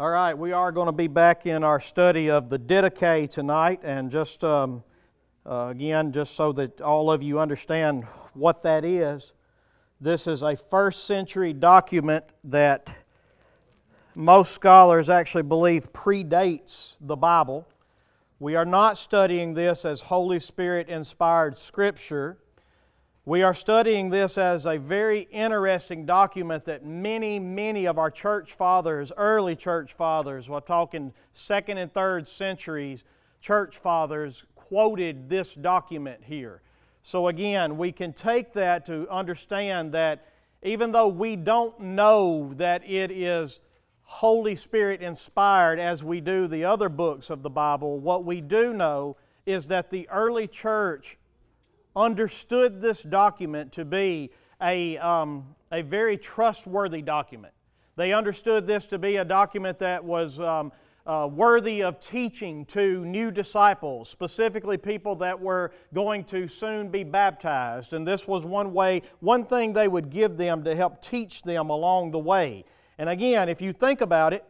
All right, we are going to be back in our study of the Didache tonight, and just um, uh, again, just so that all of you understand what that is, this is a first century document that most scholars actually believe predates the Bible. We are not studying this as Holy Spirit inspired scripture. We are studying this as a very interesting document that many, many of our church fathers, early church fathers, we're talking second and third centuries, church fathers quoted this document here. So, again, we can take that to understand that even though we don't know that it is Holy Spirit inspired as we do the other books of the Bible, what we do know is that the early church understood this document to be a, um, a very trustworthy document. They understood this to be a document that was um, uh, worthy of teaching to new disciples, specifically people that were going to soon be baptized. And this was one way, one thing they would give them to help teach them along the way. And again, if you think about it,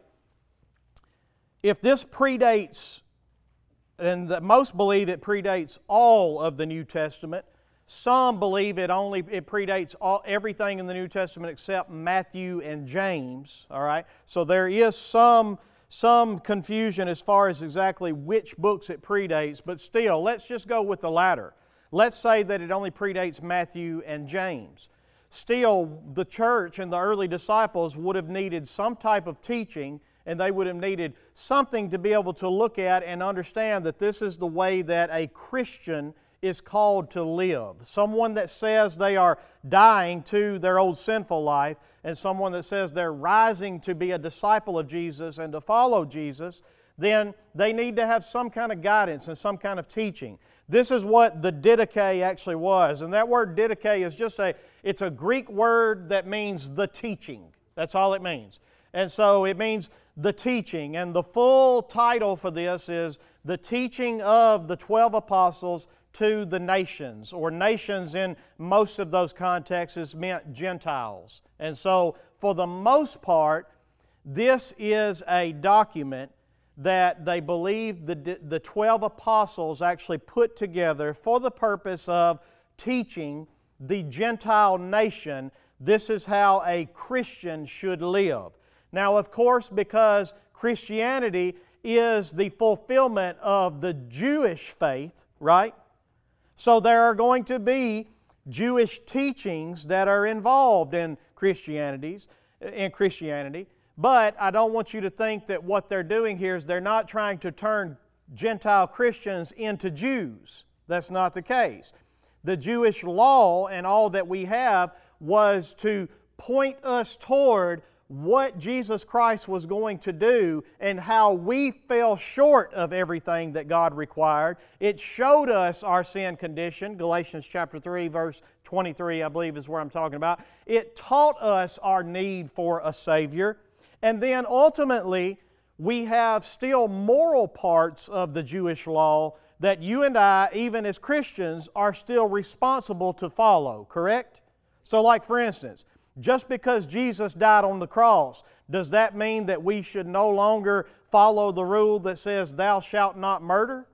if this predates and the, most believe it predates all of the New Testament. Some believe it only it predates all, everything in the New Testament except Matthew and James. All right, so there is some some confusion as far as exactly which books it predates, but still, let's just go with the latter. Let's say that it only predates Matthew and James. Still, the church and the early disciples would have needed some type of teaching and they would have needed something to be able to look at and understand that this is the way that a Christian is called to live. Someone that says they are dying to their old sinful life, and someone that says they're rising to be a disciple of Jesus and to follow Jesus, then they need to have some kind of guidance and some kind of teaching. This is what the didache actually was. And that word didache is just a it's a Greek word that means the teaching. That's all it means. And so it means the teaching. And the full title for this is The Teaching of the Twelve Apostles to the Nations, or nations in most of those contexts is meant Gentiles. And so, for the most part, this is a document that they believe the, the 12 apostles actually put together for the purpose of teaching the Gentile nation this is how a Christian should live. Now, of course, because Christianity is the fulfillment of the Jewish faith, right? So there are going to be Jewish teachings that are involved in Christianities, in Christianity. But I don't want you to think that what they're doing here is they're not trying to turn Gentile Christians into Jews. That's not the case. The Jewish law and all that we have was to point us toward what Jesus Christ was going to do and how we fell short of everything that God required. It showed us our sin condition. Galatians chapter 3 verse 23 I believe is where I'm talking about. It taught us our need for a savior. And then ultimately we have still moral parts of the Jewish law that you and I even as Christians are still responsible to follow, correct? So like for instance, just because Jesus died on the cross, does that mean that we should no longer follow the rule that says, Thou shalt not murder?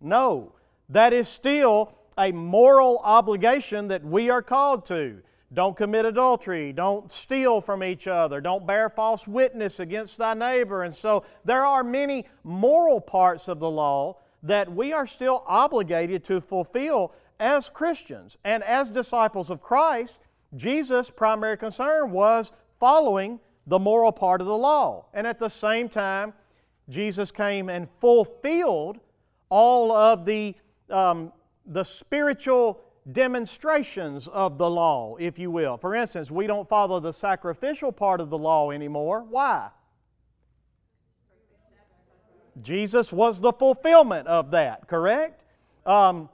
No. That is still a moral obligation that we are called to. Don't commit adultery. Don't steal from each other. Don't bear false witness against thy neighbor. And so there are many moral parts of the law that we are still obligated to fulfill as Christians. And as disciples of Christ, Jesus' primary concern was following the moral part of the law. And at the same time, Jesus came and fulfilled all of the, um, the spiritual demonstrations of the law, if you will. For instance, we don't follow the sacrificial part of the law anymore. Why? Jesus was the fulfillment of that, correct? Um,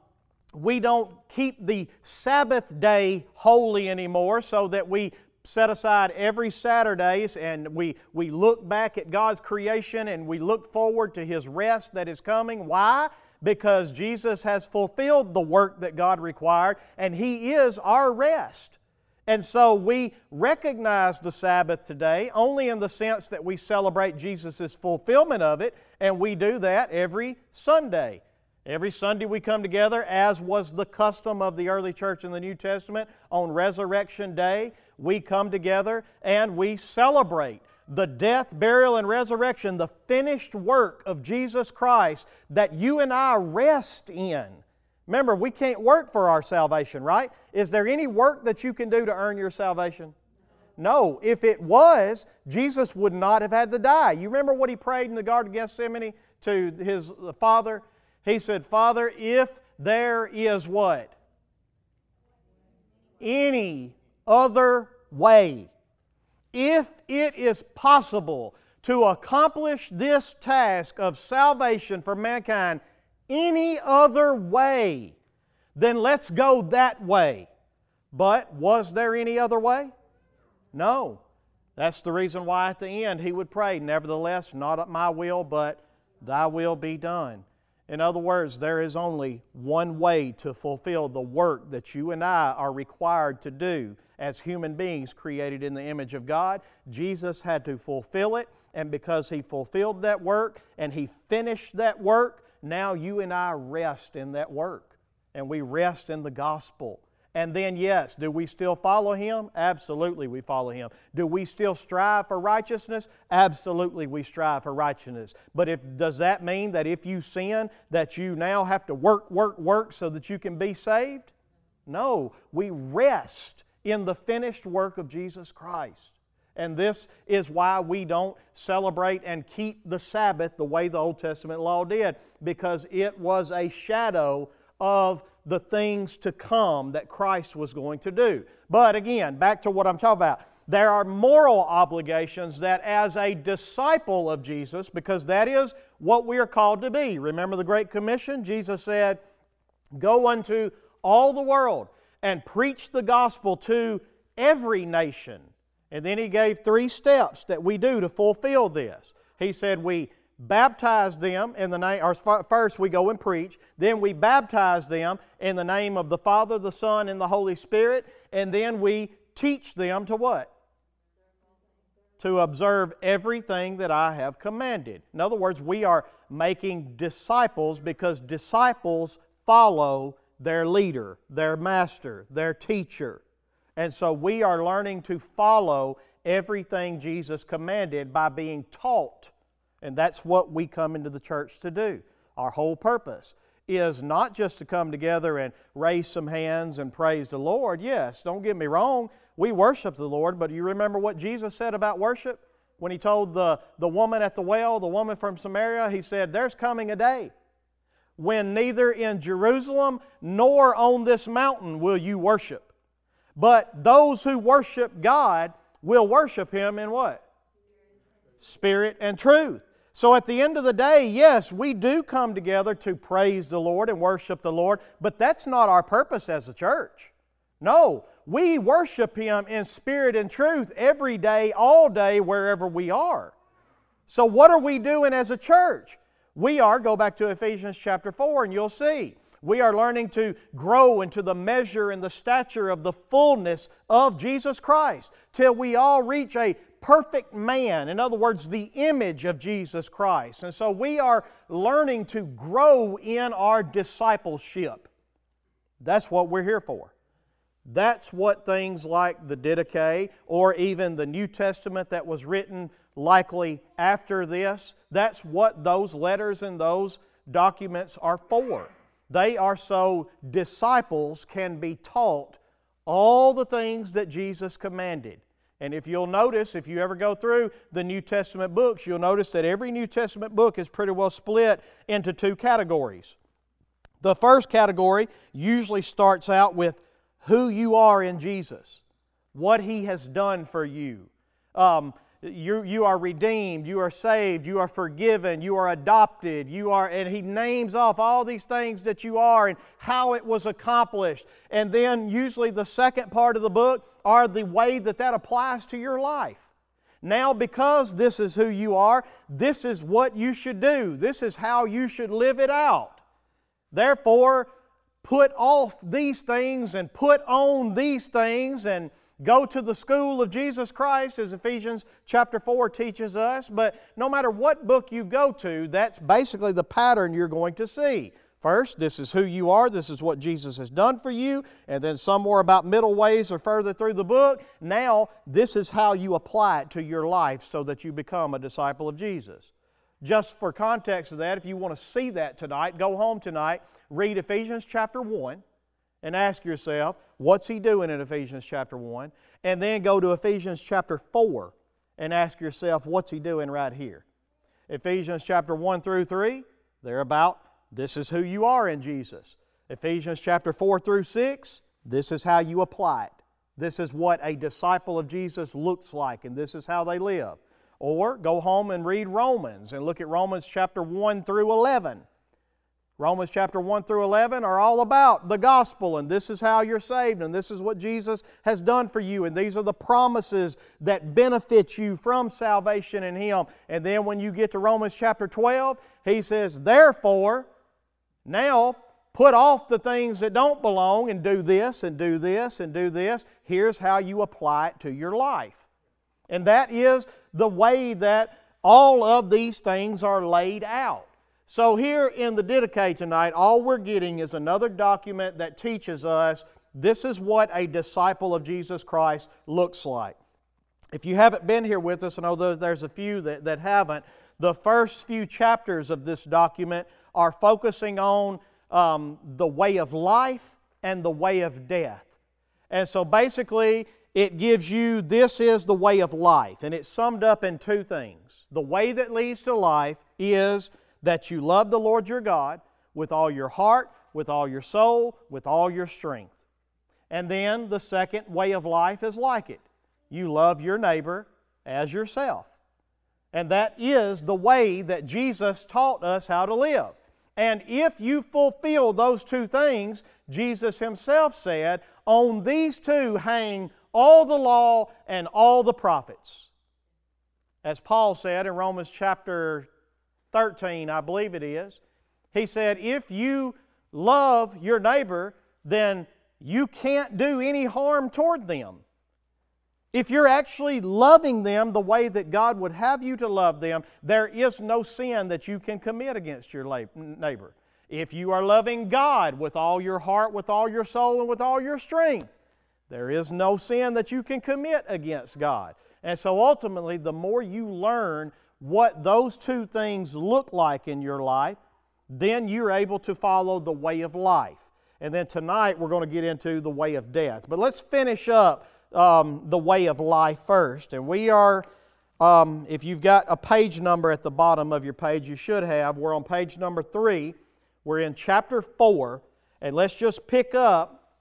we don't keep the Sabbath day holy anymore so that we set aside every Saturdays and we, we look back at God's creation and we look forward to His rest that is coming. Why? Because Jesus has fulfilled the work that God required and He is our rest. And so we recognize the Sabbath today only in the sense that we celebrate Jesus' fulfillment of it, and we do that every Sunday. Every Sunday we come together, as was the custom of the early church in the New Testament, on Resurrection Day, we come together and we celebrate the death, burial, and resurrection, the finished work of Jesus Christ that you and I rest in. Remember, we can't work for our salvation, right? Is there any work that you can do to earn your salvation? No. If it was, Jesus would not have had to die. You remember what he prayed in the Garden of Gethsemane to his Father? He said, Father, if there is what? Any other way. If it is possible to accomplish this task of salvation for mankind any other way, then let's go that way. But was there any other way? No. That's the reason why at the end he would pray, Nevertheless, not at my will, but thy will be done. In other words, there is only one way to fulfill the work that you and I are required to do as human beings created in the image of God. Jesus had to fulfill it, and because He fulfilled that work and He finished that work, now you and I rest in that work and we rest in the gospel. And then, yes, do we still follow Him? Absolutely, we follow Him. Do we still strive for righteousness? Absolutely, we strive for righteousness. But if, does that mean that if you sin, that you now have to work, work, work so that you can be saved? No, we rest in the finished work of Jesus Christ. And this is why we don't celebrate and keep the Sabbath the way the Old Testament law did, because it was a shadow of the things to come that Christ was going to do. But again, back to what I'm talking about. There are moral obligations that, as a disciple of Jesus, because that is what we are called to be. Remember the Great Commission? Jesus said, Go unto all the world and preach the gospel to every nation. And then he gave three steps that we do to fulfill this. He said we baptize them in the name, or first we go and preach, then we baptize them in the name of the Father, the Son, and the Holy Spirit, and then we teach them to what? To observe everything that I have commanded. In other words, we are making disciples because disciples follow their leader, their master, their teacher. And so we are learning to follow everything Jesus commanded by being taught. And that's what we come into the church to do. Our whole purpose is not just to come together and raise some hands and praise the Lord. Yes, don't get me wrong, we worship the Lord, but you remember what Jesus said about worship? When he told the, the woman at the well, the woman from Samaria, he said, There's coming a day when neither in Jerusalem nor on this mountain will you worship but those who worship God will worship Him in what? Spirit and truth. So at the end of the day, yes, we do come together to praise the Lord and worship the Lord, but that's not our purpose as a church. No, we worship Him in spirit and truth every day, all day, wherever we are. So, what are we doing as a church? We are, go back to Ephesians chapter 4 and you'll see. We are learning to grow into the measure and the stature of the fullness of Jesus Christ till we all reach a perfect man. In other words, the image of Jesus Christ. And so we are learning to grow in our discipleship. That's what we're here for. That's what things like the Didache or even the New Testament that was written likely after this, that's what those letters and those documents are for. They are so disciples can be taught all the things that Jesus commanded. And if you'll notice, if you ever go through the New Testament books, you'll notice that every New Testament book is pretty well split into two categories. The first category usually starts out with who you are in Jesus, what He has done for you. Um, you, you are redeemed, you are saved, you are forgiven, you are adopted, you are, and he names off all these things that you are and how it was accomplished. And then, usually, the second part of the book are the way that that applies to your life. Now, because this is who you are, this is what you should do, this is how you should live it out. Therefore, put off these things and put on these things and go to the school of Jesus Christ, as Ephesians chapter 4 teaches us. But no matter what book you go to, that's basically the pattern you're going to see. First, this is who you are, this is what Jesus has done for you, and then somewhere about middle ways or further through the book, now this is how you apply it to your life so that you become a disciple of Jesus. Just for context of that, if you want to see that tonight, go home tonight, read Ephesians chapter 1, and ask yourself, what's he doing in Ephesians chapter 1? And then go to Ephesians chapter 4 and ask yourself, what's he doing right here? Ephesians chapter 1 through 3, they're about this is who you are in Jesus. Ephesians chapter 4 through 6, this is how you apply it. This is what a disciple of Jesus looks like, and this is how they live. Or go home and read Romans and look at Romans chapter 1 through 11. Romans chapter 1 through 11 are all about the gospel, and this is how you're saved, and this is what Jesus has done for you, and these are the promises that benefit you from salvation in Him. And then when you get to Romans chapter 12, he says, Therefore, now, put off the things that don't belong and do this and do this and do this. Here's how you apply it to your life. And that is the way that all of these things are laid out. So, here in the Didache tonight, all we're getting is another document that teaches us this is what a disciple of Jesus Christ looks like. If you haven't been here with us, and although there's a few that, that haven't, the first few chapters of this document are focusing on um, the way of life and the way of death. And so basically, it gives you this is the way of life, and it's summed up in two things. The way that leads to life is that you love the Lord your God with all your heart, with all your soul, with all your strength. And then the second way of life is like it you love your neighbor as yourself. And that is the way that Jesus taught us how to live. And if you fulfill those two things, Jesus Himself said, on these two hang all the law and all the prophets. As Paul said in Romans chapter 13, I believe it is, he said, if you love your neighbor, then you can't do any harm toward them. If you're actually loving them the way that God would have you to love them, there is no sin that you can commit against your neighbor. If you are loving God with all your heart, with all your soul, and with all your strength, there is no sin that you can commit against God. And so ultimately, the more you learn what those two things look like in your life, then you're able to follow the way of life. And then tonight, we're going to get into the way of death. But let's finish up um, the way of life first. And we are, um, if you've got a page number at the bottom of your page, you should have. We're on page number three. We're in chapter four. And let's just pick up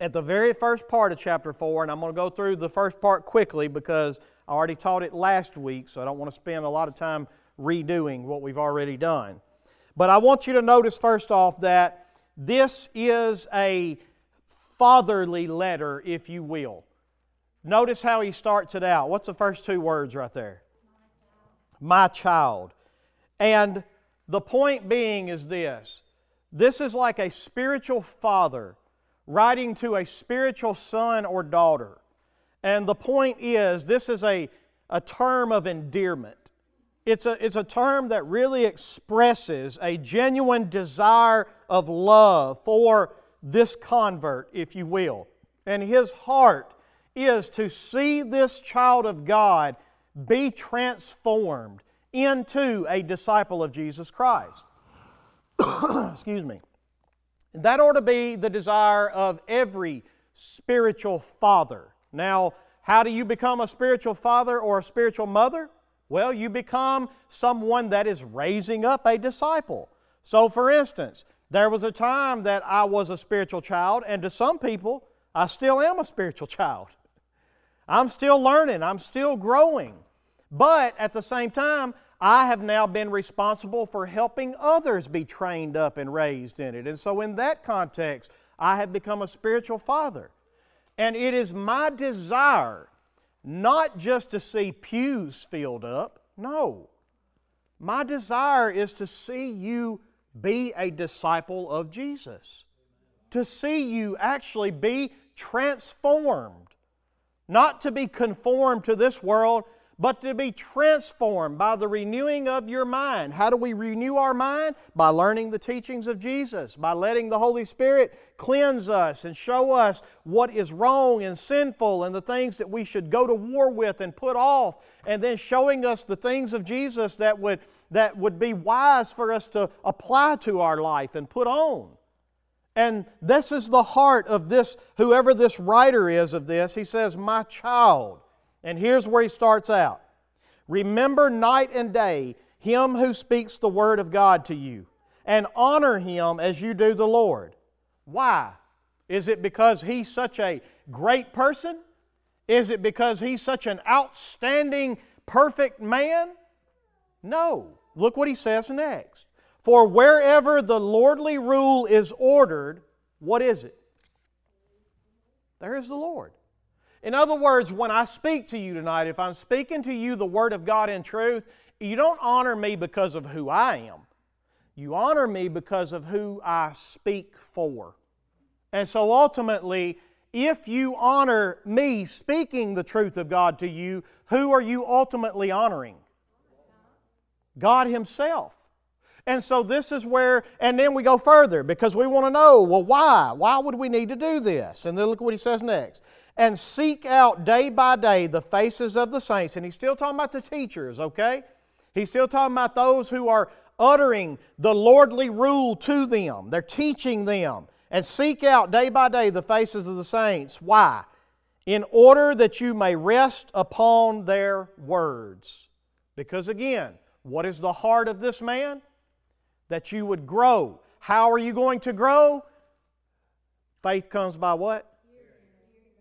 at the very first part of chapter four. And I'm going to go through the first part quickly because I already taught it last week, so I don't want to spend a lot of time redoing what we've already done. But I want you to notice, first off, that this is a fatherly letter, if you will. Notice how he starts it out. What's the first two words right there? My child. And the point being is this this is like a spiritual father writing to a spiritual son or daughter. And the point is, this is a, a term of endearment. It's a, it's a term that really expresses a genuine desire of love for this convert, if you will. And his heart is to see this child of God be transformed into a disciple of Jesus Christ. Excuse me. That ought to be the desire of every spiritual father. Now, how do you become a spiritual father or a spiritual mother? Well, you become someone that is raising up a disciple. So, for instance, there was a time that I was a spiritual child, and to some people, I still am a spiritual child. I'm still learning, I'm still growing. But at the same time, I have now been responsible for helping others be trained up and raised in it. And so, in that context, I have become a spiritual father. And it is my desire not just to see pews filled up, no. My desire is to see you be a disciple of Jesus, to see you actually be transformed. Not to be conformed to this world, but to be transformed by the renewing of your mind. How do we renew our mind? By learning the teachings of Jesus, by letting the Holy Spirit cleanse us and show us what is wrong and sinful and the things that we should go to war with and put off, and then showing us the things of Jesus that would, that would be wise for us to apply to our life and put on. And this is the heart of this, whoever this writer is of this. He says, My child. And here's where he starts out Remember night and day him who speaks the word of God to you, and honor him as you do the Lord. Why? Is it because he's such a great person? Is it because he's such an outstanding, perfect man? No. Look what he says next. For wherever the lordly rule is ordered, what is it? There is the Lord. In other words, when I speak to you tonight, if I'm speaking to you the Word of God in truth, you don't honor me because of who I am. You honor me because of who I speak for. And so ultimately, if you honor me speaking the truth of God to you, who are you ultimately honoring? God Himself. And so this is where, and then we go further because we want to know, well, why? Why would we need to do this? And then look what he says next and seek out day by day the faces of the saints. And he's still talking about the teachers, okay? He's still talking about those who are uttering the lordly rule to them. They're teaching them. And seek out day by day the faces of the saints. Why? In order that you may rest upon their words. Because again, what is the heart of this man? That you would grow. How are you going to grow? Faith comes by what?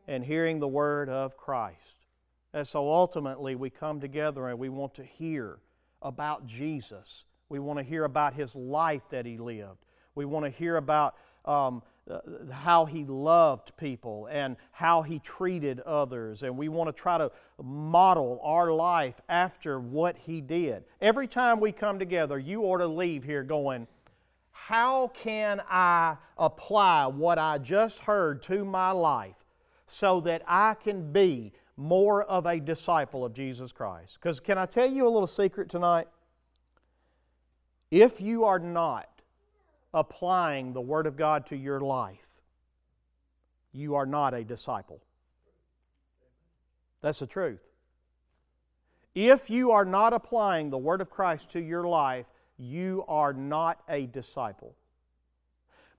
And hearing the word of Christ. And so ultimately, we come together and we want to hear about Jesus. We want to hear about his life that he lived. We want to hear about um, uh, how he loved people and how he treated others. And we want to try to model our life after what he did. Every time we come together, you ought to leave here going, How can I apply what I just heard to my life? So that I can be more of a disciple of Jesus Christ. Because can I tell you a little secret tonight? If you are not applying the Word of God to your life, you are not a disciple. That's the truth. If you are not applying the Word of Christ to your life, you are not a disciple.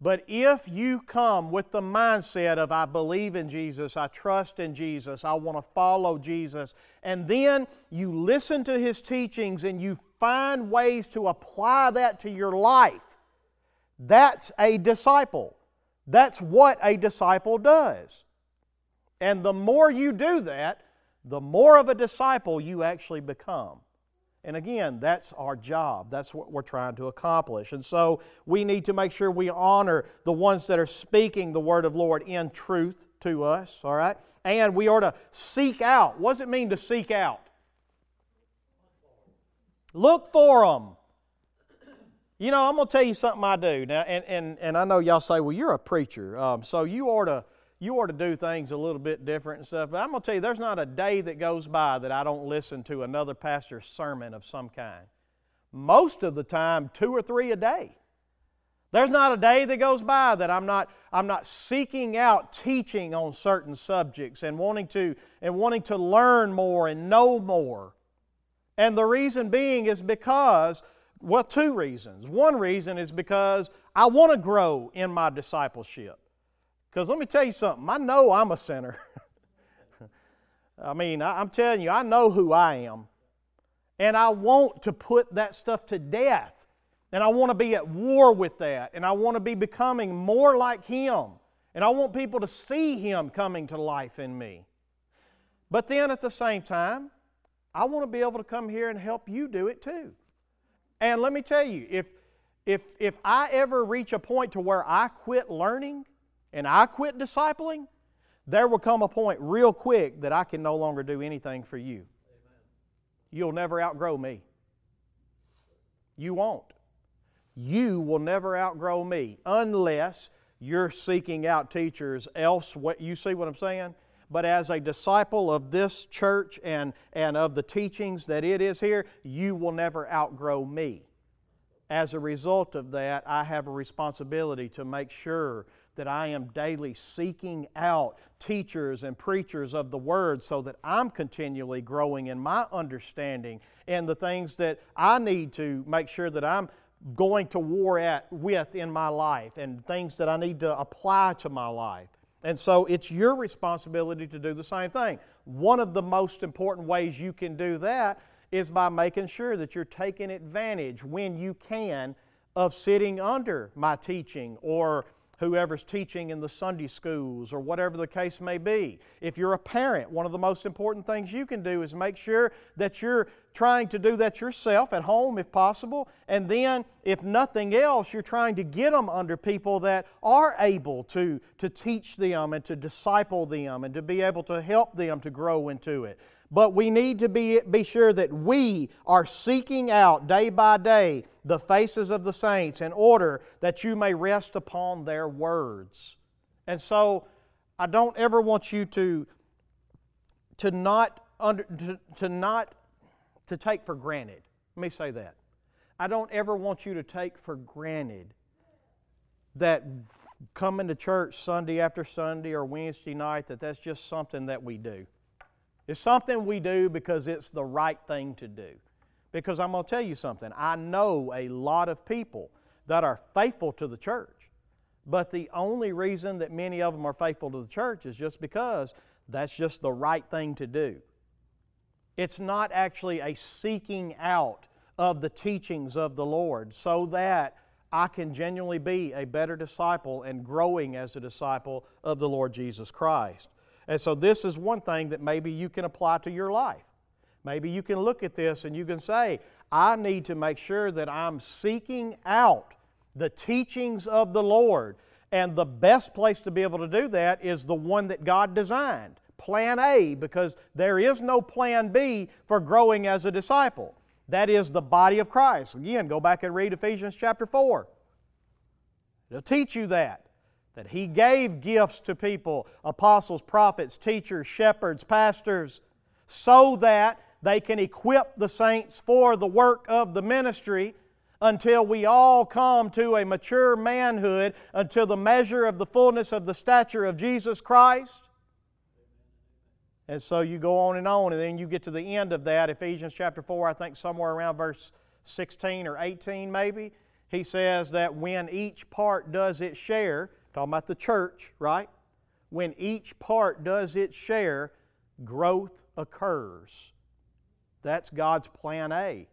But if you come with the mindset of, I believe in Jesus, I trust in Jesus, I want to follow Jesus, and then you listen to His teachings and you find ways to apply that to your life, that's a disciple. That's what a disciple does. And the more you do that, the more of a disciple you actually become. And again, that's our job. That's what we're trying to accomplish. And so we need to make sure we honor the ones that are speaking the word of Lord in truth to us, all right? And we are to seek out. What does it mean to seek out? Look for them. You know, I'm going to tell you something I do. Now, and, and, and I know y'all say, well, you're a preacher, um, so you ought to you are to do things a little bit different and stuff. But I'm going to tell you, there's not a day that goes by that I don't listen to another pastor's sermon of some kind. Most of the time, two or three a day. There's not a day that goes by that I'm not, I'm not seeking out teaching on certain subjects and wanting, to, and wanting to learn more and know more. And the reason being is because, well, two reasons. One reason is because I want to grow in my discipleship. Because let me tell you something, I know I'm a sinner. I mean, I'm telling you, I know who I am. And I want to put that stuff to death. And I want to be at war with that. And I want to be becoming more like Him. And I want people to see Him coming to life in me. But then at the same time, I want to be able to come here and help you do it too. And let me tell you, if, if, if I ever reach a point to where I quit learning, and I quit discipling, there will come a point real quick that I can no longer do anything for you. You'll never outgrow me. You won't. You will never outgrow me unless you're seeking out teachers else. What you see what I'm saying? but as a disciple of this church and, and of the teachings that it is here, you will never outgrow me. As a result of that, I have a responsibility to make sure that I am daily seeking out teachers and preachers of the Word so that I'm continually growing in my understanding and the things that I need to make sure that I'm going to war at with in my life and things that I need to apply to my life. And so it's your responsibility to do the same thing. One of the most important ways you can do that is by making sure that you're taking advantage when you can of sitting under my teaching or whoever's teaching in the Sunday schools or whatever the case may be. If you're a parent, one of the most important things you can do is make sure that you're trying to do that yourself at home if possible. And then, if nothing else, you're trying to get them under people that are able to, to teach them and to disciple them and to be able to help them to grow into it. But we need to be, be sure that we are seeking out day by day the faces of the saints in order that you may rest upon their words. And so I don't ever want you to, to not under, to, to not to take for granted. Let me say that. I don't ever want you to take for granted that coming to church Sunday after Sunday or Wednesday night that that's just something that we do. It's something we do because it's the right thing to do. Because I'm going to tell you something. I know a lot of people that are faithful to the church, but the only reason that many of them are faithful to the church is just because that's just the right thing to do. It's not actually a seeking out of the teachings of the Lord so that I can genuinely be a better disciple and growing as a disciple of the Lord Jesus Christ. And so, this is one thing that maybe you can apply to your life. Maybe you can look at this and you can say, I need to make sure that I'm seeking out the teachings of the Lord. And the best place to be able to do that is the one that God designed, plan A, because there is no plan B for growing as a disciple. That is the body of Christ. Again, go back and read Ephesians chapter 4. It'll teach you that that He gave gifts to people apostles, prophets, teachers, shepherds, pastors so that they can equip the saints for the work of the ministry until we all come to a mature manhood, until the measure of the fullness of the stature of Jesus Christ. And so you go on and on, and then you get to the end of that, Ephesians chapter 4, I think somewhere around verse 16 or 18 maybe. He says that when each part does its share, Talking about the church, right? When each part does its share, growth occurs. That's God's plan A.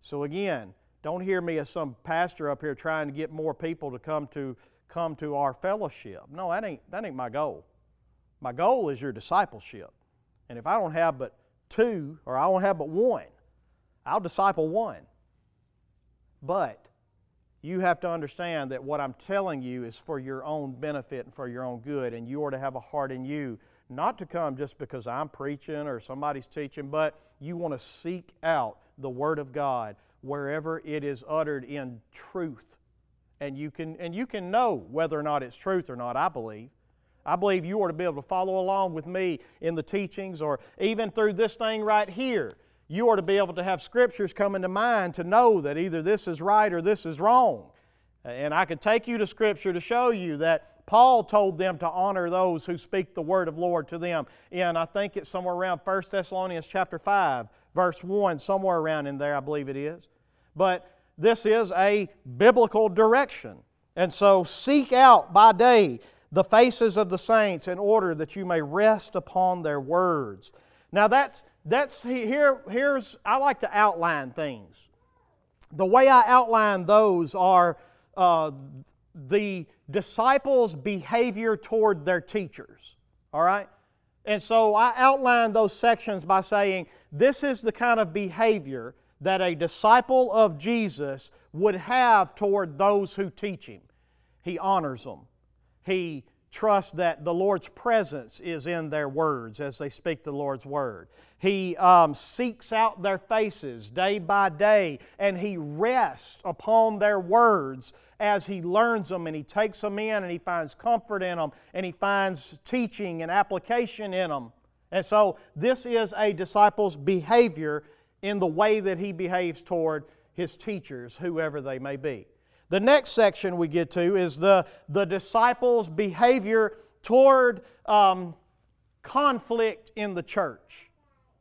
So again, don't hear me as some pastor up here trying to get more people to come to come to our fellowship. No, that ain't that ain't my goal. My goal is your discipleship. And if I don't have but two or I don't have but one, I'll disciple one. But you have to understand that what I'm telling you is for your own benefit and for your own good, and you are to have a heart in you, not to come just because I'm preaching or somebody's teaching, but you want to seek out the Word of God wherever it is uttered in truth. And you can, and you can know whether or not it's truth or not, I believe. I believe you are to be able to follow along with me in the teachings or even through this thing right here you are to be able to have scriptures come into mind to know that either this is right or this is wrong. And I could take you to scripture to show you that Paul told them to honor those who speak the word of Lord to them. And I think it's somewhere around 1 Thessalonians chapter 5, verse 1, somewhere around in there, I believe it is. But this is a biblical direction. And so seek out by day the faces of the saints in order that you may rest upon their words. Now that's that's here here's I like to outline things. The way I outline those are uh, the disciples' behavior toward their teachers. All right? And so I outline those sections by saying this is the kind of behavior that a disciple of Jesus would have toward those who teach him. He honors them. He trusts that the Lord's presence is in their words as they speak the Lord's word. He um, seeks out their faces day by day and he rests upon their words as he learns them and he takes them in and he finds comfort in them and he finds teaching and application in them. And so, this is a disciple's behavior in the way that he behaves toward his teachers, whoever they may be. The next section we get to is the, the disciples' behavior toward um, conflict in the church.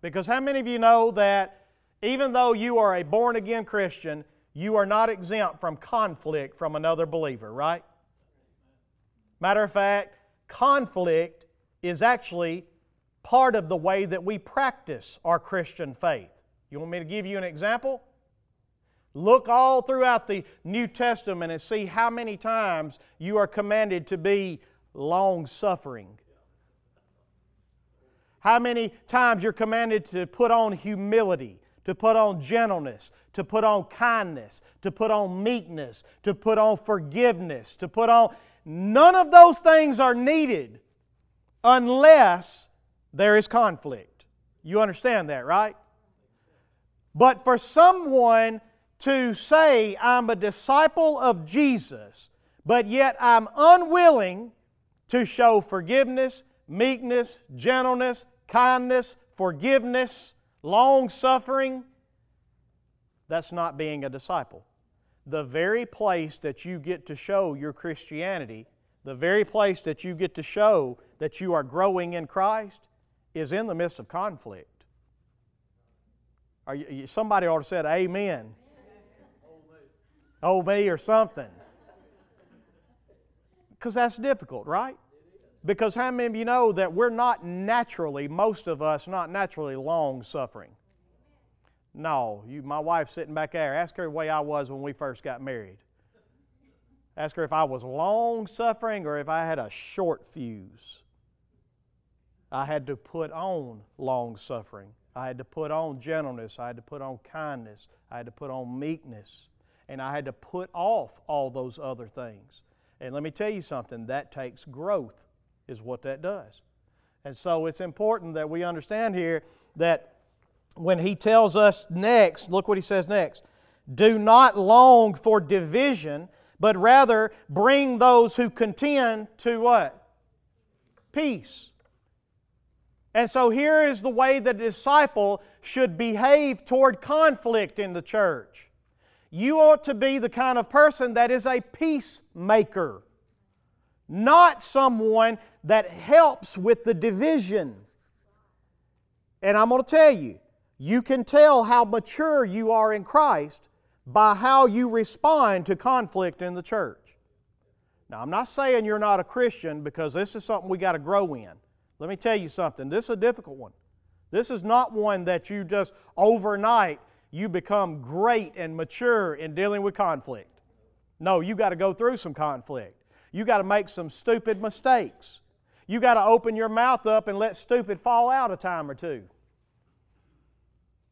Because how many of you know that even though you are a born again Christian, you are not exempt from conflict from another believer, right? Matter of fact, conflict is actually part of the way that we practice our Christian faith. You want me to give you an example? Look all throughout the New Testament and see how many times you are commanded to be long suffering. How many times you're commanded to put on humility, to put on gentleness, to put on kindness, to put on meekness, to put on forgiveness, to put on. None of those things are needed unless there is conflict. You understand that, right? But for someone to say, I'm a disciple of Jesus, but yet I'm unwilling to show forgiveness, meekness, gentleness, kindness, forgiveness, long suffering, that's not being a disciple. The very place that you get to show your Christianity, the very place that you get to show that you are growing in Christ, is in the midst of conflict. You, somebody ought to say amen me or something. Because that's difficult, right? Because how many of you know that we're not naturally, most of us, not naturally long suffering? No, you, my wife's sitting back there. Ask her the way I was when we first got married. Ask her if I was long suffering or if I had a short fuse. I had to put on long suffering. I had to put on gentleness. I had to put on kindness. I had to put on meekness and I had to put off all those other things. And let me tell you something, that takes growth, is what that does. And so it's important that we understand here that when he tells us next, look what he says next do not long for division, but rather bring those who contend to what? Peace. And so here is the way the disciple should behave toward conflict in the church. You ought to be the kind of person that is a peacemaker, not someone that helps with the division. And I'm going to tell you, you can tell how mature you are in Christ by how you respond to conflict in the church. Now, I'm not saying you're not a Christian because this is something we got to grow in. Let me tell you something. This is a difficult one. This is not one that you just overnight you become great and mature in dealing with conflict. No, you got to go through some conflict. You got to make some stupid mistakes. You got to open your mouth up and let stupid fall out a time or two.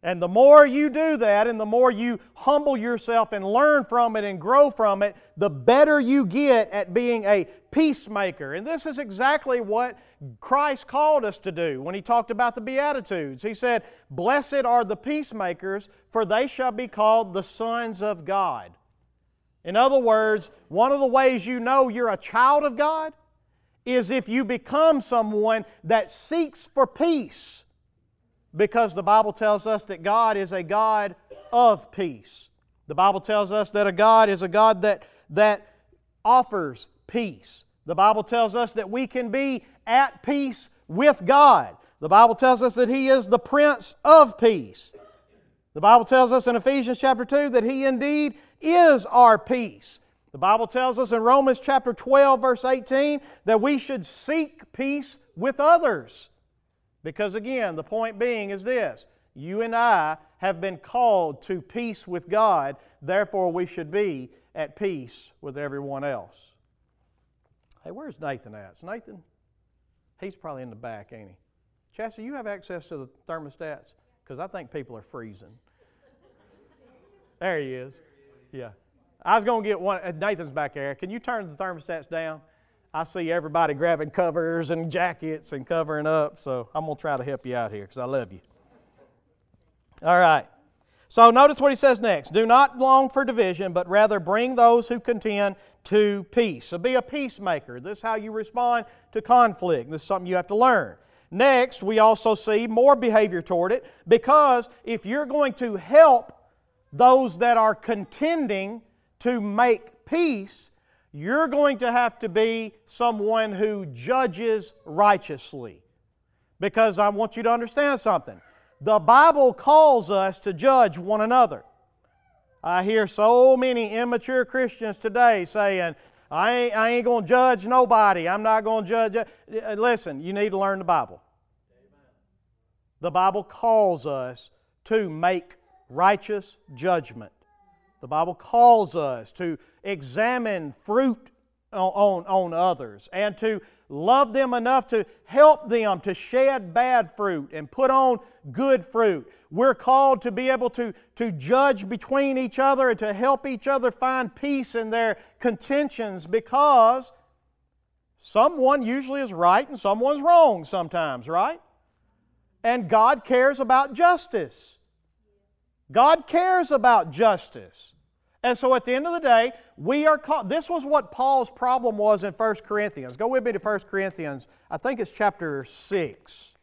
And the more you do that and the more you humble yourself and learn from it and grow from it, the better you get at being a peacemaker. And this is exactly what Christ called us to do when He talked about the Beatitudes. He said, Blessed are the peacemakers, for they shall be called the sons of God. In other words, one of the ways you know you're a child of God is if you become someone that seeks for peace because the Bible tells us that God is a God of peace. The Bible tells us that a God is a God that, that offers peace. The Bible tells us that we can be at peace with God. The Bible tells us that He is the Prince of Peace. The Bible tells us in Ephesians chapter 2 that He indeed is our peace. The Bible tells us in Romans chapter 12, verse 18, that we should seek peace with others. Because again, the point being is this you and I have been called to peace with God, therefore, we should be at peace with everyone else. Hey, where's Nathan at? Is Nathan? He's probably in the back, ain't he? Chassie, you have access to the thermostats? Because I think people are freezing. There he is. Yeah. I was going to get one. Uh, Nathan's back there. Can you turn the thermostats down? I see everybody grabbing covers and jackets and covering up, so I'm going to try to help you out here because I love you. All right. So notice what he says next. Do not long for division, but rather bring those who contend to peace. So be a peacemaker. This is how you respond to conflict. This is something you have to learn. Next, we also see more behavior toward it because if you're going to help those that are contending to make peace, you're going to have to be someone who judges righteously. Because I want you to understand something. The Bible calls us to judge one another. I hear so many immature Christians today saying, I ain't, I ain't going to judge nobody. I'm not going to judge. Listen, you need to learn the Bible. The Bible calls us to make righteous judgment. The Bible calls us to examine fruit on, on, others and to love them enough to help them to shed bad fruit and put on good fruit. We're called to be able to, to judge between each other and to help each other find peace in their contentions because someone usually is right and someone's wrong sometimes, right? And God cares about justice. God cares about justice. And so at the end of the day, we are called. This was what Paul's problem was in 1 Corinthians. Go with me to 1 Corinthians. I think it's chapter 6.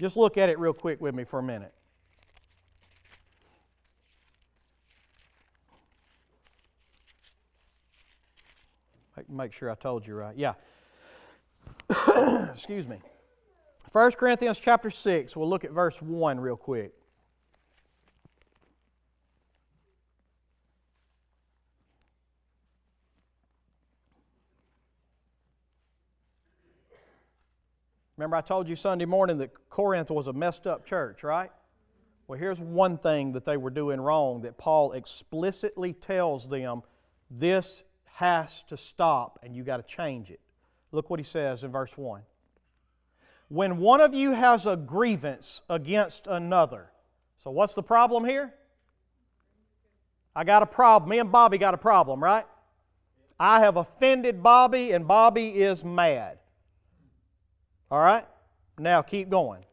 Just look at it real quick with me for a minute. Make sure I told you right. Yeah. Excuse me. 1 Corinthians chapter 6. We'll look at verse 1 real quick. Remember, I told you Sunday morning that Corinth was a messed up church, right? Well, here's one thing that they were doing wrong that Paul explicitly tells them this has to stop and you got to change it. Look what he says in verse 1. When one of you has a grievance against another, so what's the problem here? I got a problem. Me and Bobby got a problem, right? I have offended Bobby and Bobby is mad. All right? Now keep going.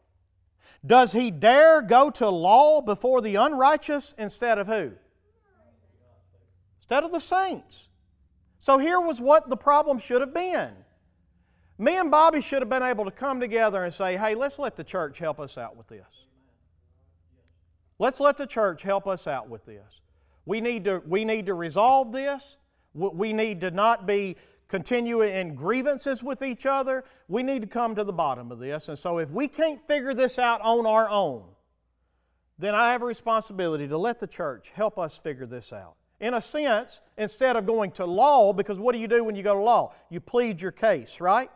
Does he dare go to law before the unrighteous instead of who? Instead of the saints. So here was what the problem should have been. Me and Bobby should have been able to come together and say, hey, let's let the church help us out with this. Let's let the church help us out with this. We need to, we need to resolve this. We need to not be continue in grievances with each other, we need to come to the bottom of this. And so, if we can't figure this out on our own, then I have a responsibility to let the church help us figure this out. In a sense, instead of going to law, because what do you do when you go to law? You plead your case, right?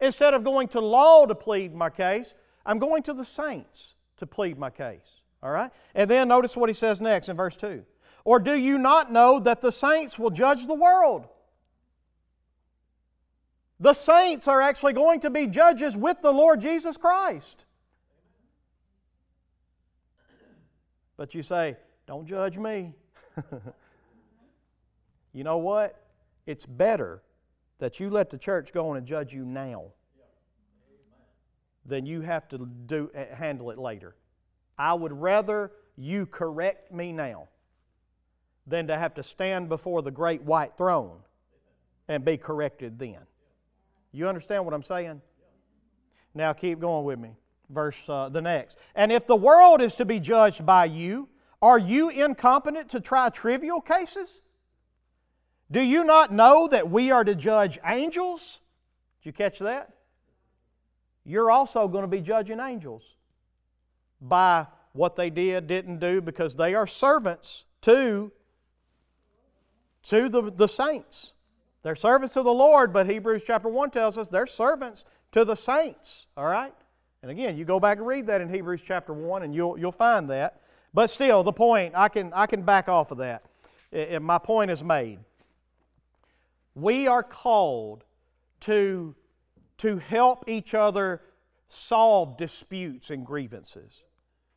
Instead of going to law to plead my case, I'm going to the saints to plead my case. All right? And then notice what he says next in verse 2. Or do you not know that the saints will judge the world? The saints are actually going to be judges with the Lord Jesus Christ. But you say, don't judge me. you know what? It's better that you let the church go on and judge you now than you have to do, eh, handle it later. I would rather you correct me now than to have to stand before the great white throne and be corrected then. You understand what I'm saying? Now keep going with me. Verse uh, the next. And if the world is to be judged by you, are you incompetent to try trivial cases? Do you not know that we are to judge angels? Did you catch that? You're also going to be judging angels by what they did, didn't do, because they are servants to, to the, the saints. They're servants to the Lord, but Hebrews chapter 1 tells us they're servants to the saints. All right? And again, you go back and read that in Hebrews chapter 1 and you'll, you'll find that. But still, the point, I can, I can back off of that. My point is made. We are called to, to help each other solve disputes and grievances.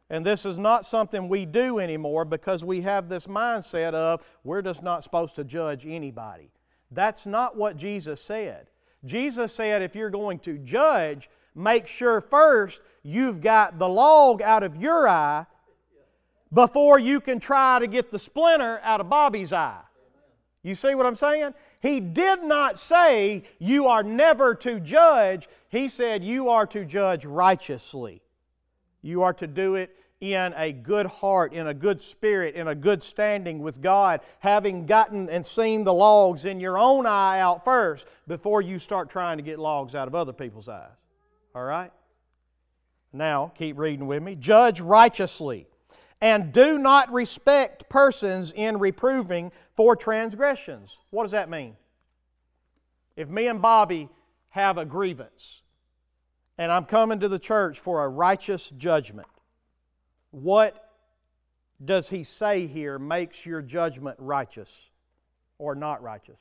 And this is not something we do anymore because we have this mindset of we're just not supposed to judge anybody. That's not what Jesus said. Jesus said if you're going to judge, make sure first you've got the log out of your eye before you can try to get the splinter out of Bobby's eye. You see what I'm saying? He did not say you are never to judge. He said you are to judge righteously. You are to do it in a good heart, in a good spirit, in a good standing with God, having gotten and seen the logs in your own eye out first before you start trying to get logs out of other people's eyes. All right? Now, keep reading with me. Judge righteously, and do not respect persons in reproving for transgressions. What does that mean? If me and Bobby have a grievance, and I'm coming to the church for a righteous judgment, what does he say here makes your judgment righteous or not righteous?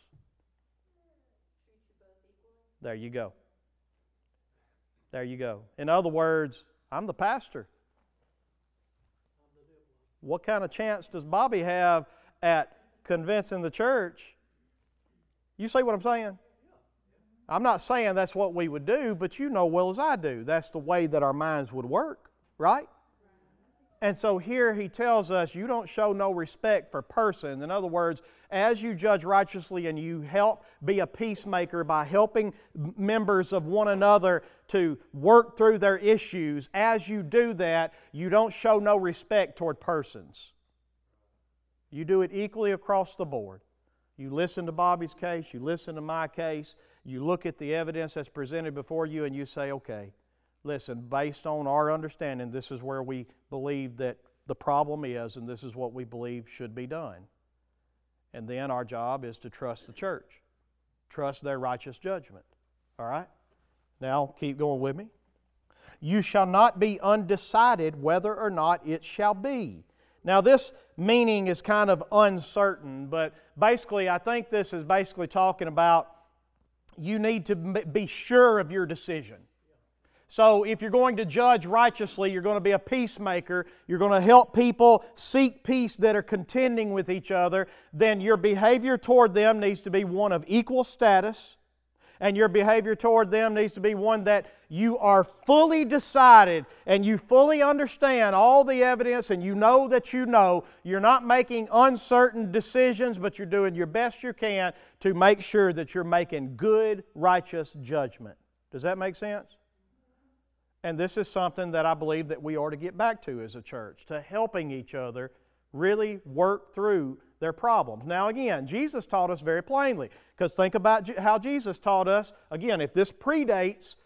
There you go. There you go. In other words, I'm the pastor. What kind of chance does Bobby have at convincing the church? You see what I'm saying? I'm not saying that's what we would do, but you know well as I do. That's the way that our minds would work, right? And so here he tells us you don't show no respect for persons. In other words, as you judge righteously and you help be a peacemaker by helping members of one another to work through their issues, as you do that, you don't show no respect toward persons. You do it equally across the board. You listen to Bobby's case, you listen to my case, you look at the evidence that's presented before you, and you say, okay, listen, based on our understanding, this is where we believe that the problem is, and this is what we believe should be done. And then our job is to trust the church, trust their righteous judgment. All right? Now, keep going with me. You shall not be undecided whether or not it shall be. Now, this meaning is kind of uncertain, but basically, I think this is basically talking about you need to be sure of your decision. So, if you're going to judge righteously, you're going to be a peacemaker, you're going to help people seek peace that are contending with each other, then your behavior toward them needs to be one of equal status, and your behavior toward them needs to be one that you are fully decided and you fully understand all the evidence and you know that you know. You're not making uncertain decisions, but you're doing your best you can to make sure that you're making good, righteous judgment. Does that make sense? And this is something that I believe that we are to get back to as a church, to helping each other really work through their problems. Now, again, Jesus taught us very plainly, because think about how Jesus taught us. Again, if this predates,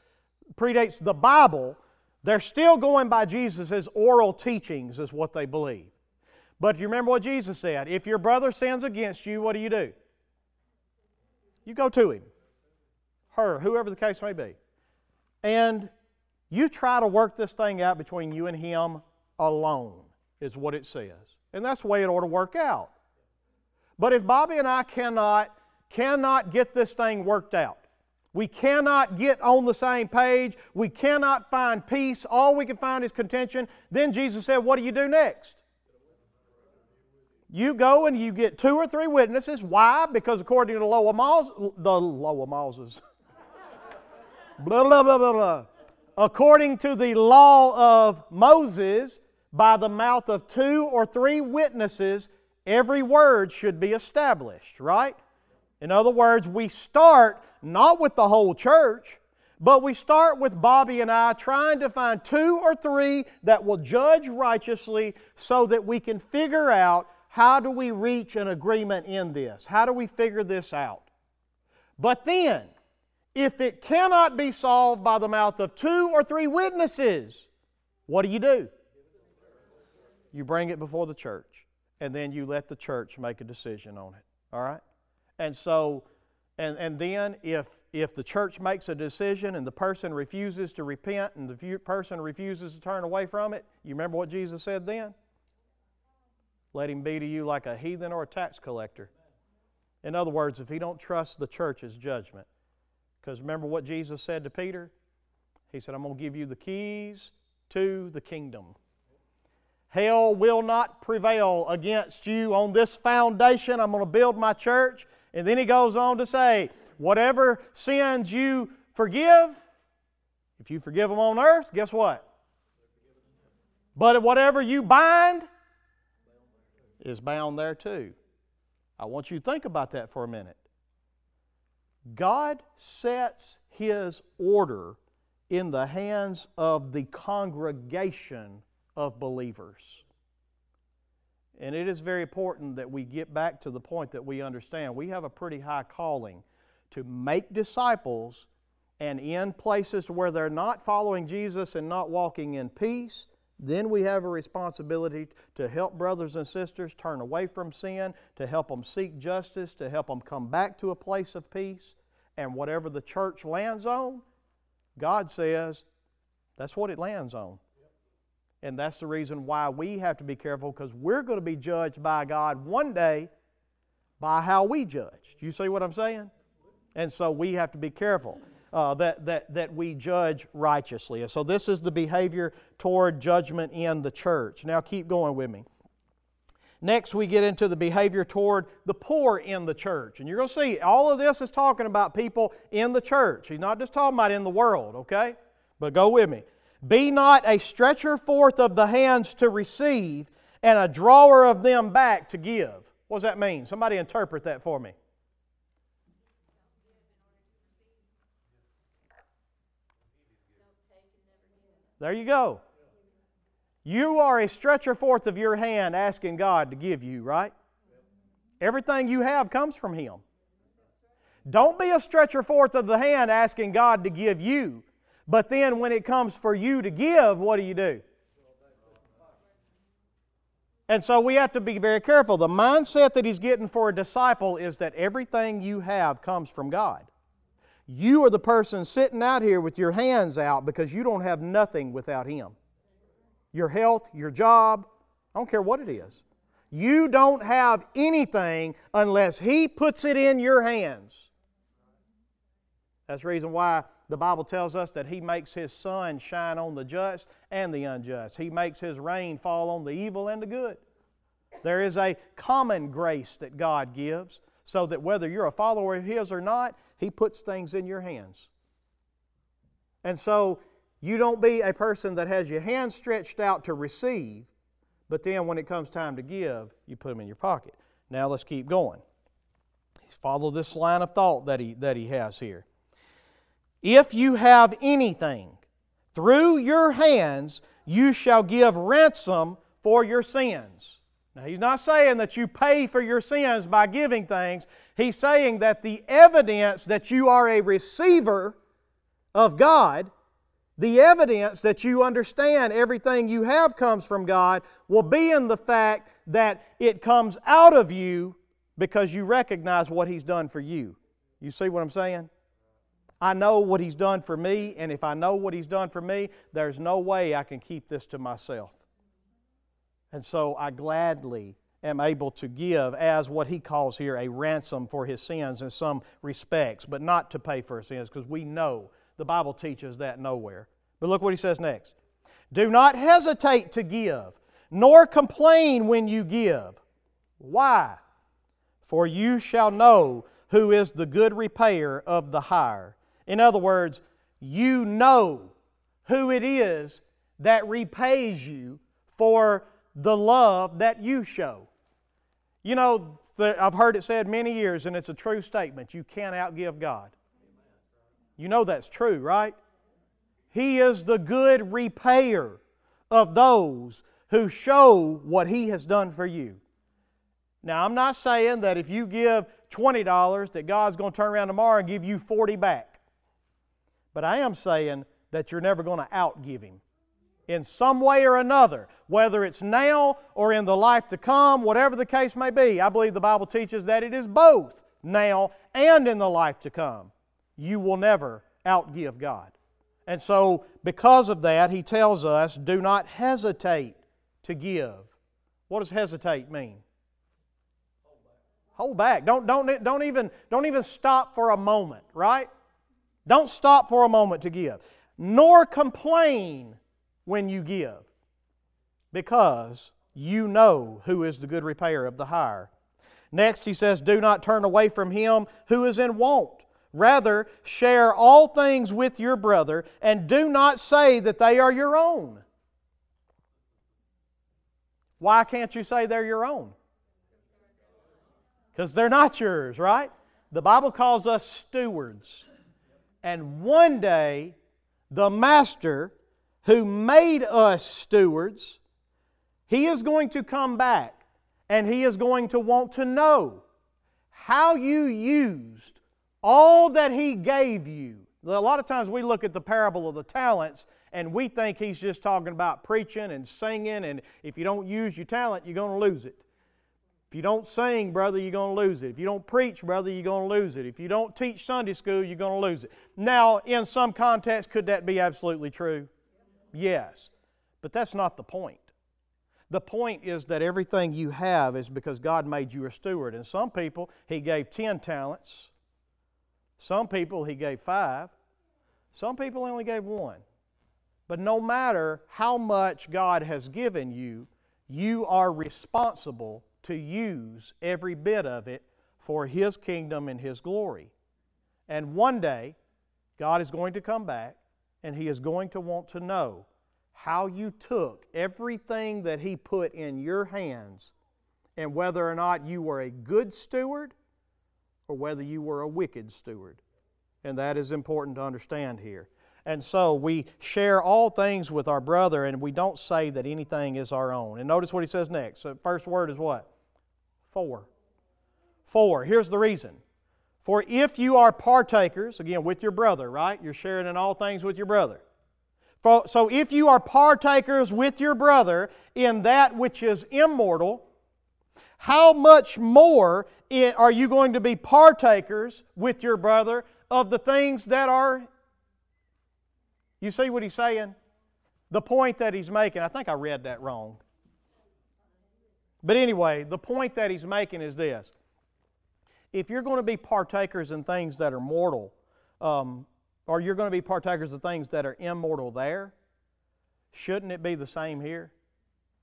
predates the Bible, they're still going by Jesus' oral teachings, is what they believe. But you remember what Jesus said? If your brother sins against you, what do you do? You go to him, her, whoever the case may be. And you try to work this thing out between you and him alone, is what it says. And that's the way it ought to work out. But if Bobby and I cannot, cannot get this thing worked out, we cannot get on the same page, we cannot find peace, all we can find is contention, then Jesus said, What do you do next? You go and you get two or three witnesses. Why? Because according to the of Moses, the of Moses, blah, blah, blah, blah, blah according to the law of Moses, by the mouth of two or three witnesses, every word should be established, right? In other words, we start not with the whole church, but we start with Bobby and I trying to find two or three that will judge righteously so that we can figure out how do we reach an agreement in this? How do we figure this out? But then, if it cannot be solved by the mouth of two or three witnesses, what do you do? You bring it before the church, and then you let the church make a decision on it. All right? And so, and, and then if, if the church makes a decision and the person refuses to repent and the person refuses to turn away from it, you remember what Jesus said then? Let him be to you like a heathen or a tax collector. In other words, if he don't trust the church's judgment, because remember what Jesus said to Peter? He said, I'm going to give you the keys to the kingdom. Hell will not prevail against you on this foundation. I'm going to build my church, And then he goes on to say, whatever sins you forgive, if you forgive them on earth, guess what? But whatever you bind is bound there too. I want you to think about that for a minute. God sets His order in the hands of the congregation of believers. And it is very important that we get back to the point that we understand we have a pretty high calling to make disciples and in places where they're not following Jesus and not walking in peace, then we have a responsibility to help brothers and sisters turn away from sin, to help them seek justice, to help them come back to a place of peace. And whatever the church lands on, God says that's what it lands on. And that's the reason why we have to be careful because we're going to be judged by God one day by how we judge. You see what I'm saying? And so we have to be careful uh, that, that, that we judge righteously. And so this is the behavior toward judgment in the church. Now keep going with me. Next, we get into the behavior toward the poor in the church. And you're going to see all of this is talking about people in the church. He's not just talking about in the world, okay? But go with me. Be not a stretcher forth of the hands to receive and a drawer of them back to give. What does that mean? Somebody interpret that for me. There you go. You are a stretcher forth of your hand asking God to give you, right? Everything you have comes from Him. Don't be a stretcher forth of the hand asking God to give you. But then when it comes for you to give, what do you do? And so we have to be very careful. The mindset that he's getting for a disciple is that everything you have comes from God. You are the person sitting out here with your hands out because you don't have nothing without Him. Your health, your job, I don't care what it is. You don't have anything unless He puts it in your hands. That's the reason why the Bible tells us that He makes His sun shine on the just and the unjust. He makes His rain fall on the evil and the good. There is a common grace that God gives so that whether you're a follower of His or not, he puts things in your hands. And so you don't be a person that has your hands stretched out to receive, but then when it comes time to give, you put them in your pocket. Now let's keep going. Follow this line of thought that he, that he has here. If you have anything, through your hands you shall give ransom for your sins. Now, he's not saying that you pay for your sins by giving things. He's saying that the evidence that you are a receiver of God, the evidence that you understand everything you have comes from God, will be in the fact that it comes out of you because you recognize what He's done for you. You see what I'm saying? I know what He's done for me, and if I know what He's done for me, there's no way I can keep this to myself. And so I gladly am able to give as what he calls here a ransom for his sins in some respects, but not to pay for his sins because we know the Bible teaches that nowhere. But look what he says next Do not hesitate to give, nor complain when you give. Why? For you shall know who is the good repayer of the hire. In other words, you know who it is that repays you for the love that you show. You know, I've heard it said many years, and it's a true statement you can't outgive God. You know that's true, right? He is the good repayer of those who show what He has done for you. Now, I'm not saying that if you give $20 that God's going to turn around tomorrow and give you 40 back. But I am saying that you're never going to outgive Him in some way or another, whether it's now or in the life to come, whatever the case may be. I believe the Bible teaches that it is both now and in the life to come. You will never outgive God. And so, because of that, he tells us do not hesitate to give. What does hesitate mean? Hold back. Don't, don't, don't, even, don't even stop for a moment, right? Don't stop for a moment to give. Nor complain when you give, because you know who is the good repayer of the hire. Next, he says, Do not turn away from him who is in want. Rather, share all things with your brother, and do not say that they are your own. Why can't you say they're your own? Because they're not yours, right? The Bible calls us stewards. And one day, the Master who made us stewards, he is going to come back and he is going to want to know how you used all that he gave you. A lot of times we look at the parable of the talents and we think he's just talking about preaching and singing, and if you don't use your talent, you're going to lose it. If you don't sing, brother, you're going to lose it. If you don't preach, brother, you're going to lose it. If you don't teach Sunday school, you're going to lose it. Now, in some context, could that be absolutely true? Yes. But that's not the point. The point is that everything you have is because God made you a steward. And some people, He gave 10 talents. Some people, He gave five. Some people only gave one. But no matter how much God has given you, you are responsible to use every bit of it for His kingdom and His glory. And one day, God is going to come back and He is going to want to know how you took everything that He put in your hands and whether or not you were a good steward or whether you were a wicked steward. And that is important to understand here. And so we share all things with our brother, and we don't say that anything is our own. And notice what he says next. So first word is what? For. For. Here's the reason. For if you are partakers, again, with your brother, right? You're sharing in all things with your brother. For, so if you are partakers with your brother in that which is immortal, how much more are you going to be partakers with your brother of the things that are you see what he's saying? The point that he's making, I think I read that wrong. But anyway, the point that he's making is this. If you're going to be partakers in things that are mortal, um, or you're going to be partakers of things that are immortal there, shouldn't it be the same here?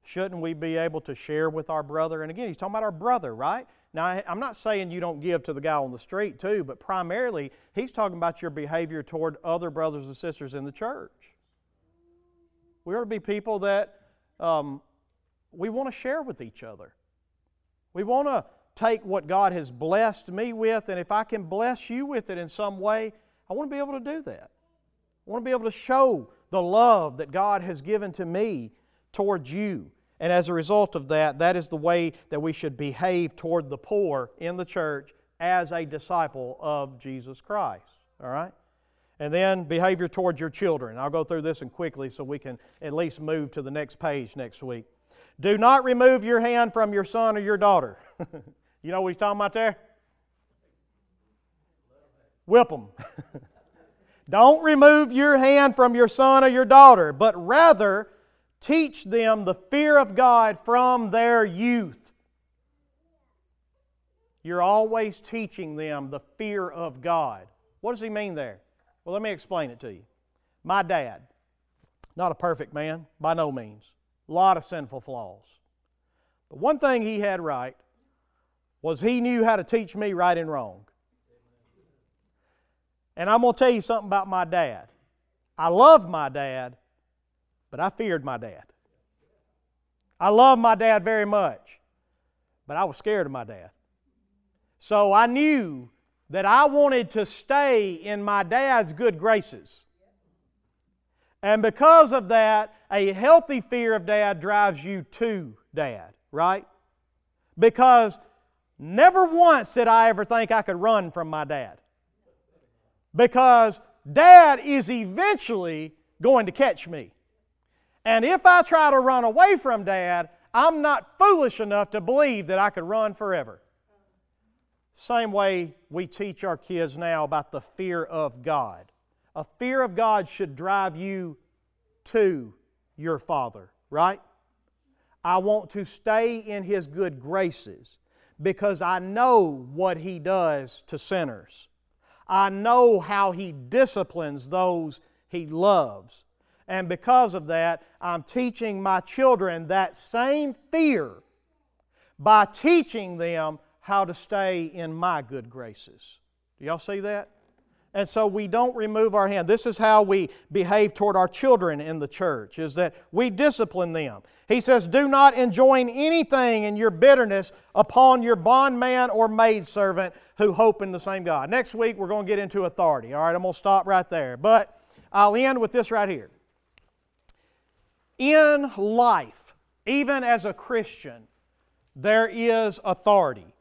Shouldn't we be able to share with our brother? And again, he's talking about our brother, right? Now, I'm not saying you don't give to the guy on the street too, but primarily he's talking about your behavior toward other brothers and sisters in the church. We ought to be people that um, we want to share with each other. We want to take what God has blessed me with, and if I can bless you with it in some way, I want to be able to do that. I want to be able to show the love that God has given to me towards you. And as a result of that, that is the way that we should behave toward the poor in the church as a disciple of Jesus Christ. All right? And then behavior towards your children. I'll go through this and quickly so we can at least move to the next page next week. Do not remove your hand from your son or your daughter. you know what he's talking about there? Whip them. Don't remove your hand from your son or your daughter, but rather Teach them the fear of God from their youth. You're always teaching them the fear of God. What does he mean there? Well, let me explain it to you. My dad, not a perfect man, by no means, a lot of sinful flaws. But one thing he had right was he knew how to teach me right and wrong. And I'm going to tell you something about my dad. I love my dad, but I feared my dad. I loved my dad very much, but I was scared of my dad. So I knew that I wanted to stay in my dad's good graces. And because of that, a healthy fear of dad drives you to dad, right? Because never once did I ever think I could run from my dad. Because dad is eventually going to catch me. And if I try to run away from Dad, I'm not foolish enough to believe that I could run forever. Same way we teach our kids now about the fear of God. A fear of God should drive you to your Father, right? I want to stay in His good graces because I know what He does to sinners. I know how He disciplines those He loves. And because of that, I'm teaching my children that same fear by teaching them how to stay in my good graces. Do y'all see that? And so we don't remove our hand. This is how we behave toward our children in the church, is that we discipline them. He says, Do not enjoin anything in your bitterness upon your bondman or maidservant who hope in the same God. Next week, we're going to get into authority. All right, I'm going to stop right there. But I'll end with this right here. In life, even as a Christian, there is authority.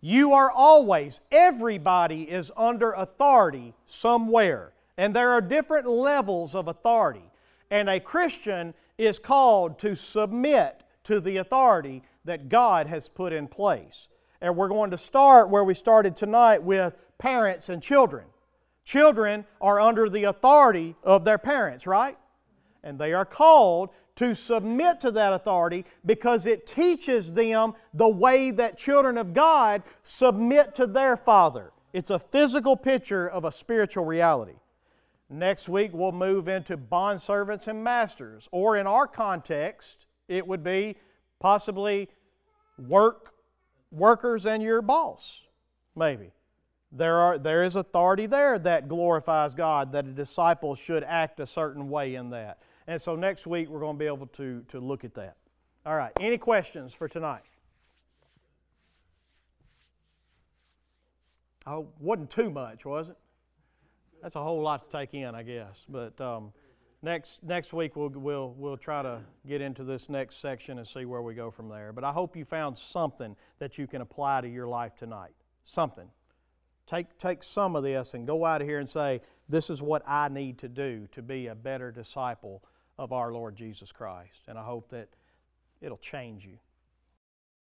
You are always, everybody is under authority somewhere. And there are different levels of authority. And a Christian is called to submit to the authority that God has put in place. And we're going to start where we started tonight with parents and children. Children are under the authority of their parents, right? And they are called to submit to that authority because it teaches them the way that children of God submit to their Father. It's a physical picture of a spiritual reality. Next week, we'll move into bond servants and masters, or in our context, it would be possibly work workers and your boss, maybe. There, are, there is authority there that glorifies God, that a disciple should act a certain way in that. And so next week we're going to be able to, to look at that. All right, any questions for tonight? Oh, wasn't too much, was it? That's a whole lot to take in, I guess. But um, next next week we'll we'll we'll try to get into this next section and see where we go from there. But I hope you found something that you can apply to your life tonight. Something. Take take some of this and go out of here and say, "This is what I need to do to be a better disciple." Of our Lord Jesus Christ. And I hope that it'll change you.